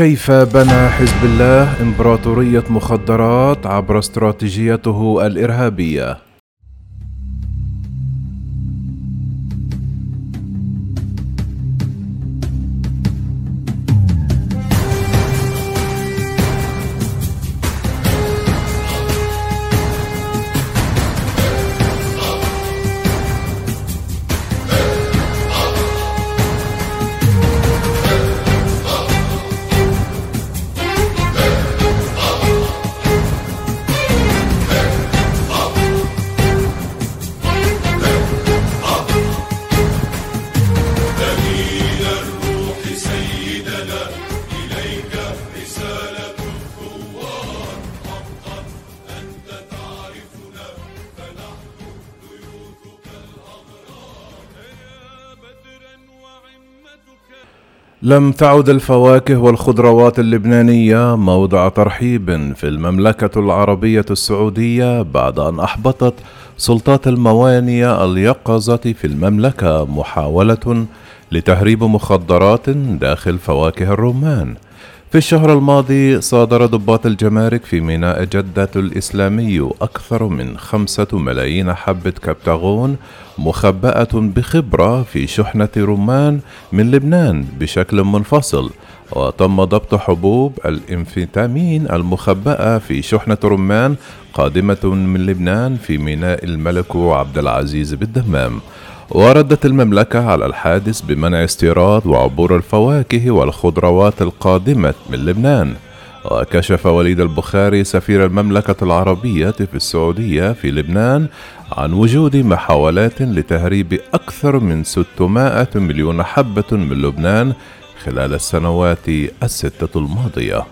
كيف بنى حزب الله إمبراطورية مخدرات عبر استراتيجيته الإرهابية؟ لم تعد الفواكه والخضروات اللبنانية موضع ترحيب في المملكة العربية السعودية بعد أن أحبطت سلطات الموانئ اليقظة في المملكة محاولة لتهريب مخدرات داخل فواكه الرمان. في الشهر الماضي صادر ضباط الجمارك في ميناء جدة الإسلامي أكثر من خمسة ملايين حبة كبتاغون مخبأة بخبرة في شحنة رمان من لبنان بشكل منفصل وتم ضبط حبوب الانفيتامين المخبأة في شحنة رمان قادمة من لبنان في ميناء الملك عبد العزيز بالدمام. وردت المملكة على الحادث بمنع استيراد وعبور الفواكه والخضروات القادمة من لبنان. وكشف وليد البخاري سفير المملكة العربية في السعودية في لبنان عن وجود محاولات لتهريب أكثر من 600 مليون حبة من لبنان خلال السنوات الستة الماضية.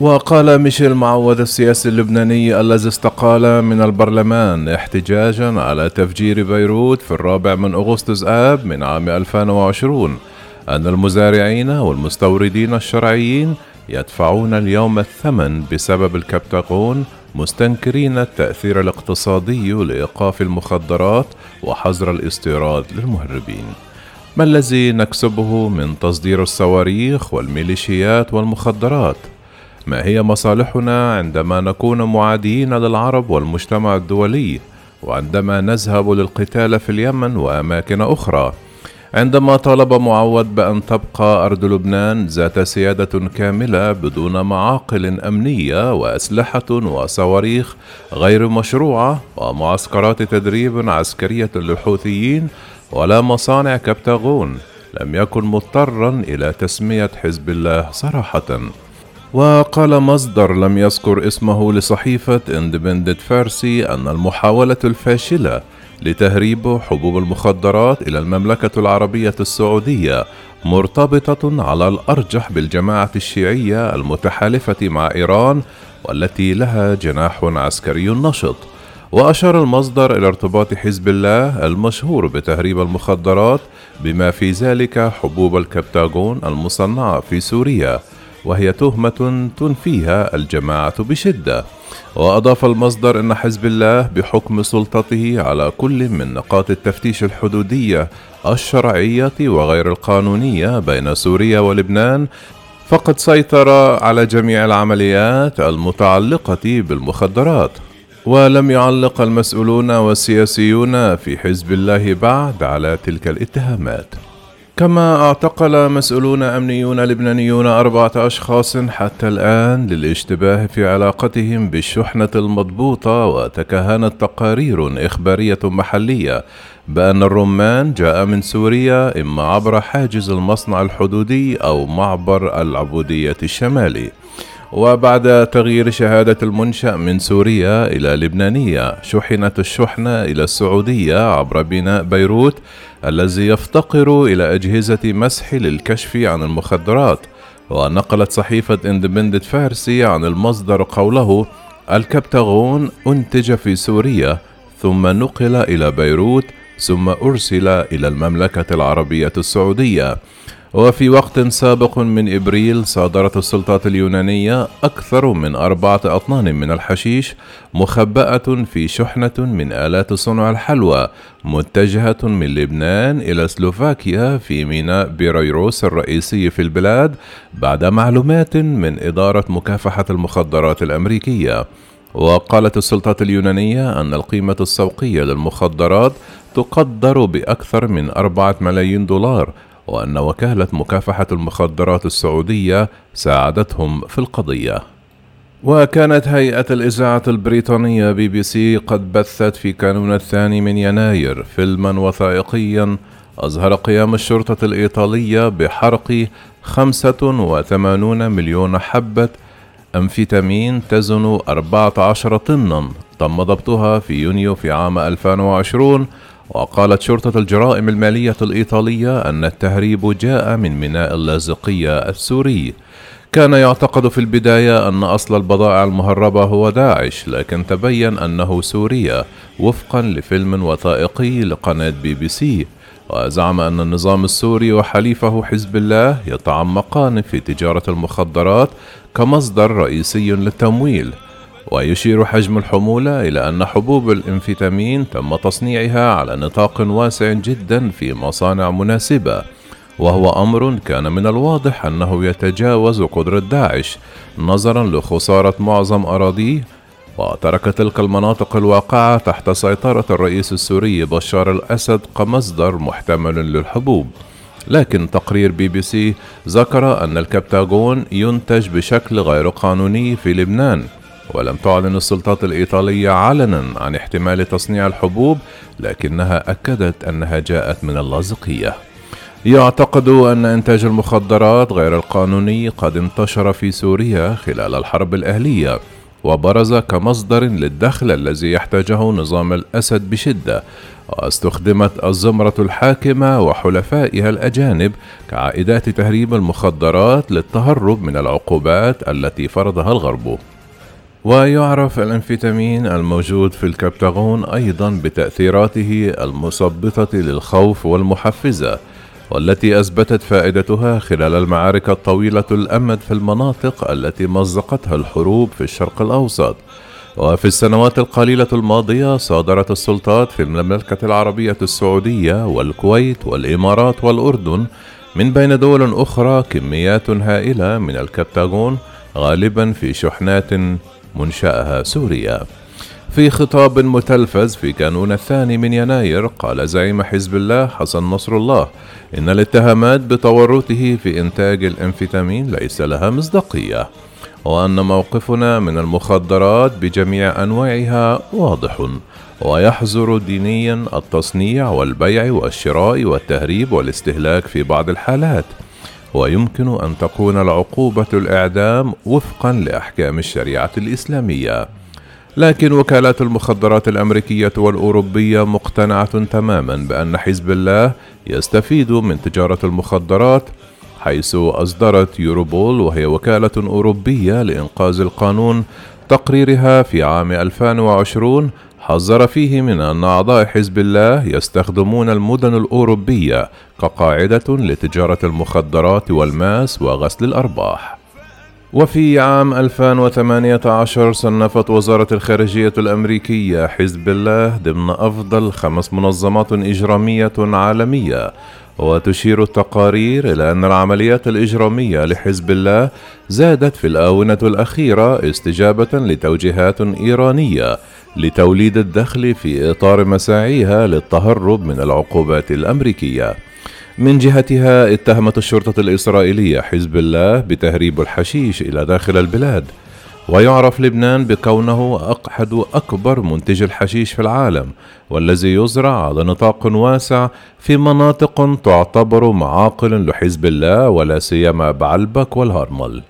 وقال ميشيل معوض السياسي اللبناني الذي استقال من البرلمان احتجاجا على تفجير بيروت في الرابع من أغسطس آب من عام 2020 أن المزارعين والمستوردين الشرعيين يدفعون اليوم الثمن بسبب الكبتاغون مستنكرين التأثير الاقتصادي لإيقاف المخدرات وحظر الاستيراد للمهربين. ما الذي نكسبه من تصدير الصواريخ والميليشيات والمخدرات؟ ما هي مصالحنا عندما نكون معاديين للعرب والمجتمع الدولي وعندما نذهب للقتال في اليمن وأماكن أخرى. عندما طالب معوض بأن تبقى أرض لبنان ذات سيادة كاملة بدون معاقل أمنية وأسلحة وصواريخ غير مشروعة ومعسكرات تدريب عسكرية للحوثيين ولا مصانع كبتاغون لم يكن مضطرا إلى تسمية حزب الله صراحة. وقال مصدر لم يذكر اسمه لصحيفة اندبندنت فارسي أن المحاولة الفاشلة لتهريب حبوب المخدرات إلى المملكة العربية السعودية مرتبطة على الأرجح بالجماعة الشيعية المتحالفة مع إيران والتي لها جناح عسكري نشط. وأشار المصدر إلى ارتباط حزب الله المشهور بتهريب المخدرات بما في ذلك حبوب الكبتاغون المصنعة في سوريا. وهي تهمة تنفيها الجماعة بشدة. وأضاف المصدر أن حزب الله بحكم سلطته على كل من نقاط التفتيش الحدودية الشرعية وغير القانونية بين سوريا ولبنان فقد سيطر على جميع العمليات المتعلقة بالمخدرات. ولم يعلق المسؤولون والسياسيون في حزب الله بعد على تلك الاتهامات. كما اعتقل مسؤولون أمنيون لبنانيون أربعة أشخاص حتى الآن للاشتباه في علاقتهم بالشحنة المضبوطة وتكهنت تقارير إخبارية محلية بأن الرمان جاء من سوريا إما عبر حاجز المصنع الحدودي أو معبر العبودية الشمالي. وبعد تغيير شهادة المنشأ من سوريا إلى لبنانية شحنت الشحنة إلى السعودية عبر بناء بيروت الذي يفتقر إلى أجهزة مسح للكشف عن المخدرات. ونقلت صحيفة اندبندنت فارسي عن المصدر قوله الكبتاغون أنتج في سوريا ثم نقل إلى بيروت ثم أرسل إلى المملكة العربية السعودية وفي وقت سابق من إبريل صادرت السلطات اليونانية أكثر من أربعة أطنان من الحشيش مخبأة في شحنة من آلات صنع الحلوى متجهة من لبنان إلى سلوفاكيا في ميناء بيرويروس الرئيسي في البلاد بعد معلومات من إدارة مكافحة المخدرات الأمريكية. وقالت السلطات اليونانية أن القيمة السوقية للمخدرات تقدر بأكثر من أربعة ملايين دولار وأن وكالة مكافحة المخدرات السعودية ساعدتهم في القضية. وكانت هيئة الإذاعة البريطانية بي بي سي قد بثت في كانون الثاني من يناير فيلما وثائقيا أظهر قيام الشرطة الإيطالية بحرق 85 مليون حبة أمفيتامين تزن 14 طنا تم ضبطها في يونيو في عام 2020 وقالت شرطة الجرائم المالية الإيطالية أن التهريب جاء من ميناء اللاذقية السوري. كان يعتقد في البداية أن أصل البضائع المهربة هو داعش لكن تبين أنه سوريا وفقا لفيلم وثائقي لقناة بي بي سي. وزعم أن النظام السوري وحليفه حزب الله يتعمقان في تجارة المخدرات كمصدر رئيسي للتمويل. ويشير حجم الحمولة إلى أن حبوب الإنفيتامين تم تصنيعها على نطاق واسع جدا في مصانع مناسبة وهو أمر كان من الواضح أنه يتجاوز قدرة داعش نظرا لخسارة معظم أراضيه وترك تلك المناطق الواقعة تحت سيطرة الرئيس السوري بشار الأسد كمصدر محتمل للحبوب. لكن تقرير بي بي سي ذكر أن الكبتاغون ينتج بشكل غير قانوني في لبنان. ولم تعلن السلطات الإيطالية علنا عن احتمال تصنيع الحبوب لكنها أكدت أنها جاءت من اللاذقية. يعتقد أن إنتاج المخدرات غير القانوني قد انتشر في سوريا خلال الحرب الأهلية وبرز كمصدر للدخل الذي يحتاجه نظام الأسد بشدة واستخدمت الزمرة الحاكمة وحلفائها الأجانب كعائدات تهريب المخدرات للتهرب من العقوبات التي فرضها الغرب. ويعرف الأنفيتامين الموجود في الكبتاغون أيضا بتأثيراته المثبطة للخوف والمحفزة والتي أثبتت فائدتها خلال المعارك الطويلة الأمد في المناطق التي مزقتها الحروب في الشرق الأوسط. وفي السنوات القليلة الماضية صادرت السلطات في المملكة العربية السعودية والكويت والإمارات والأردن من بين دول أخرى كميات هائلة من الكبتاغون غالبا في شحنات منشأها سوريا. في خطاب متلفز في كانون الثاني من يناير قال زعيم حزب الله حسن نصر الله إن الاتهامات بتورطه في إنتاج الأنفيتامين ليس لها مصداقية وأن موقفنا من المخدرات بجميع أنواعها واضح ويحظر دينيا التصنيع والبيع والشراء والتهريب والاستهلاك في بعض الحالات. ويمكن أن تكون العقوبة الإعدام وفقا لأحكام الشريعة الإسلامية. لكن وكالات المخدرات الأمريكية والأوروبية مقتنعة تماما بأن حزب الله يستفيد من تجارة المخدرات حيث أصدرت يوروبول وهي وكالة أوروبية لإنقاذ القانون تقريرها في عام 2020 حذر فيه من أن أعضاء حزب الله يستخدمون المدن الأوروبية كقاعدة لتجارة المخدرات والماس وغسل الأرباح. وفي عام 2018 صنفت وزارة الخارجية الأمريكية حزب الله ضمن أفضل خمس منظمات إجرامية عالمية وتشير التقارير إلى أن العمليات الإجرامية لحزب الله زادت في الآونة الأخيرة استجابة لتوجيهات إيرانية لتوليد الدخل في إطار مساعيها للتهرب من العقوبات الأمريكية. من جهتها اتهمت الشرطة الإسرائيلية حزب الله بتهريب الحشيش إلى داخل البلاد ويعرف لبنان بكونه أحد أكبر منتج الحشيش في العالم والذي يزرع على نطاق واسع في مناطق تعتبر معاقل لحزب الله ولا سيما بعلبك والهرمل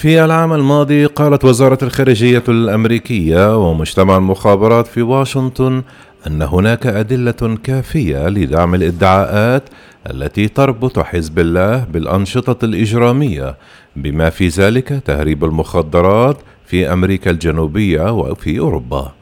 في العام الماضي قالت وزارة الخارجية الأمريكية ومجتمع المخابرات في واشنطن أن هناك أدلة كافية لدعم الإدعاءات التي تربط حزب الله بالأنشطة الإجرامية بما في ذلك تهريب المخدرات في أمريكا الجنوبية وفي أوروبا.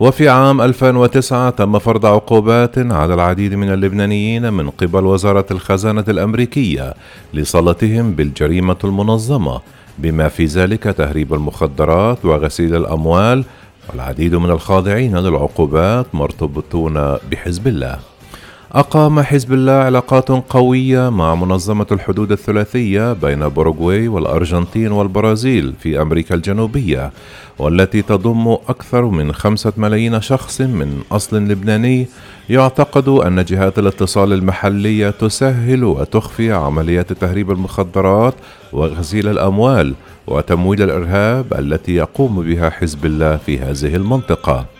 وفي عام 2009 تم فرض عقوبات على العديد من اللبنانيين من قبل وزارة الخزانة الأمريكية لصلتهم بالجريمة المنظمة بما في ذلك تهريب المخدرات وغسيل الأموال والعديد من الخاضعين للعقوبات مرتبطون بحزب الله. أقام حزب الله علاقات قوية مع منظمة الحدود الثلاثية بين بوروغواي والأرجنتين والبرازيل في أمريكا الجنوبية والتي تضم أكثر من خمسة ملايين شخص من أصل لبناني. يعتقد أن جهات الاتصال المحلية تسهل وتخفي عمليات تهريب المخدرات وغسيل الأموال وتمويل الإرهاب التي يقوم بها حزب الله في هذه المنطقة.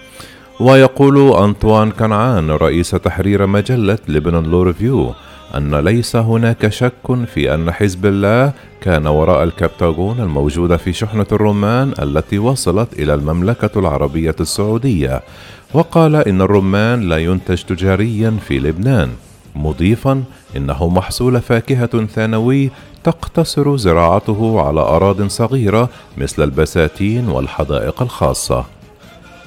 ويقول أنطوان كنعان رئيس تحرير مجلة لبنان لو ريفيو أن ليس هناك شك في أن حزب الله كان وراء الكبتاغون الموجودة في شحنة الرمان التي وصلت إلى المملكة العربية السعودية. وقال إن الرمان لا ينتج تجاريا في لبنان. مضيفا إنه محصول فاكهة ثانوي تقتصر زراعته على أراض صغيرة مثل البساتين والحدائق الخاصة.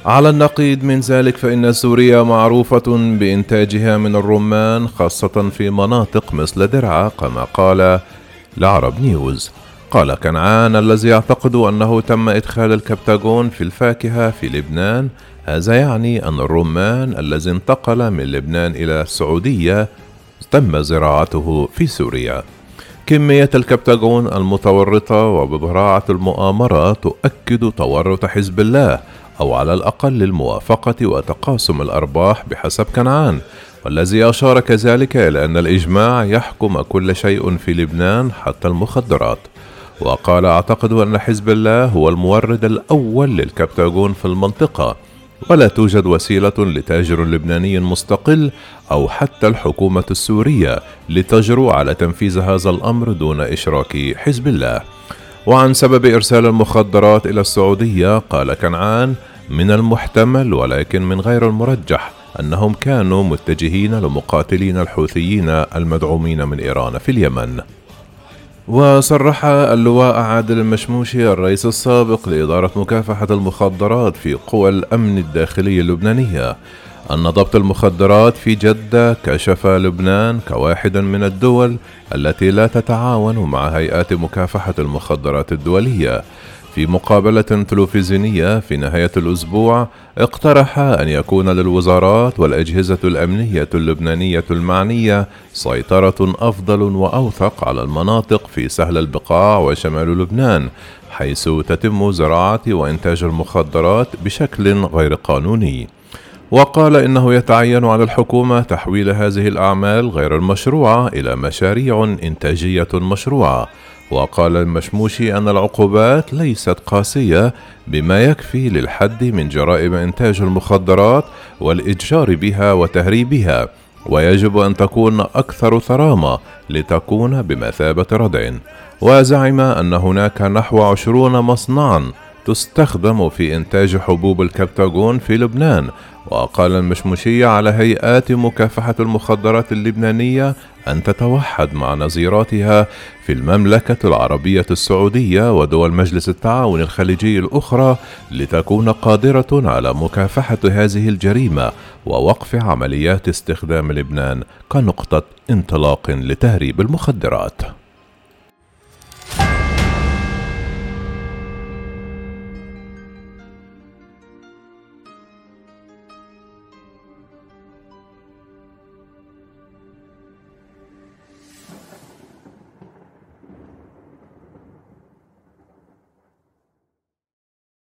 على النقيض من ذلك فإن سوريا معروفة بإنتاجها من الرمان خاصة في مناطق مثل درعا كما قال العرب نيوز. قال كنعان الذي يعتقد أنه تم إدخال الكبتاغون في الفاكهة في لبنان هذا يعني أن الرمان الذي انتقل من لبنان إلى السعودية تم زراعته في سوريا. كمية الكبتاغون المتورطة وببراعة المؤامرة تؤكد تورط حزب الله أو على الأقل الموافقة وتقاسم الأرباح بحسب كنعان والذي أشار كذلك إلى أن الإجماع يحكم كل شيء في لبنان حتى المخدرات. وقال أعتقد أن حزب الله هو المورد الأول للكبتاغون في المنطقة ولا توجد وسيلة لتاجر لبناني مستقل أو حتى الحكومة السورية لتجرؤ على تنفيذ هذا الأمر دون إشراك حزب الله. وعن سبب إرسال المخدرات إلى السعودية قال كنعان من المحتمل ولكن من غير المرجح أنهم كانوا متجهين لمقاتلين الحوثيين المدعومين من إيران في اليمن. وصرح اللواء عادل المشموشي الرئيس السابق لإدارة مكافحة المخدرات في قوى الأمن الداخلي اللبنانية أن ضبط المخدرات في جدة كشف لبنان كواحد من الدول التي لا تتعاون مع هيئات مكافحة المخدرات الدولية. في مقابلة تلفزيونية في نهاية الأسبوع اقترح أن يكون للوزارات والأجهزة الأمنية اللبنانية المعنية سيطرة أفضل وأوثق على المناطق في سهل البقاع وشمال لبنان حيث تتم زراعة وإنتاج المخدرات بشكل غير قانوني. وقال إنه يتعين على الحكومة تحويل هذه الأعمال غير المشروعة إلى مشاريع إنتاجية مشروعة. وقال المشموشي أن العقوبات ليست قاسية بما يكفي للحد من جرائم إنتاج المخدرات والإتجار بها وتهريبها ويجب أن تكون أكثر ثرامة لتكون بمثابة ردع وزعم أن هناك نحو عشرون مصنعا تستخدم في إنتاج حبوب الكبتاغون في لبنان وقال المشمشي على هيئات مكافحة المخدرات اللبنانية أن تتوحد مع نظيراتها في المملكة العربية السعودية ودول مجلس التعاون الخليجي الأخرى لتكون قادرة على مكافحة هذه الجريمة ووقف عمليات استخدام لبنان كنقطة انطلاق لتهريب المخدرات.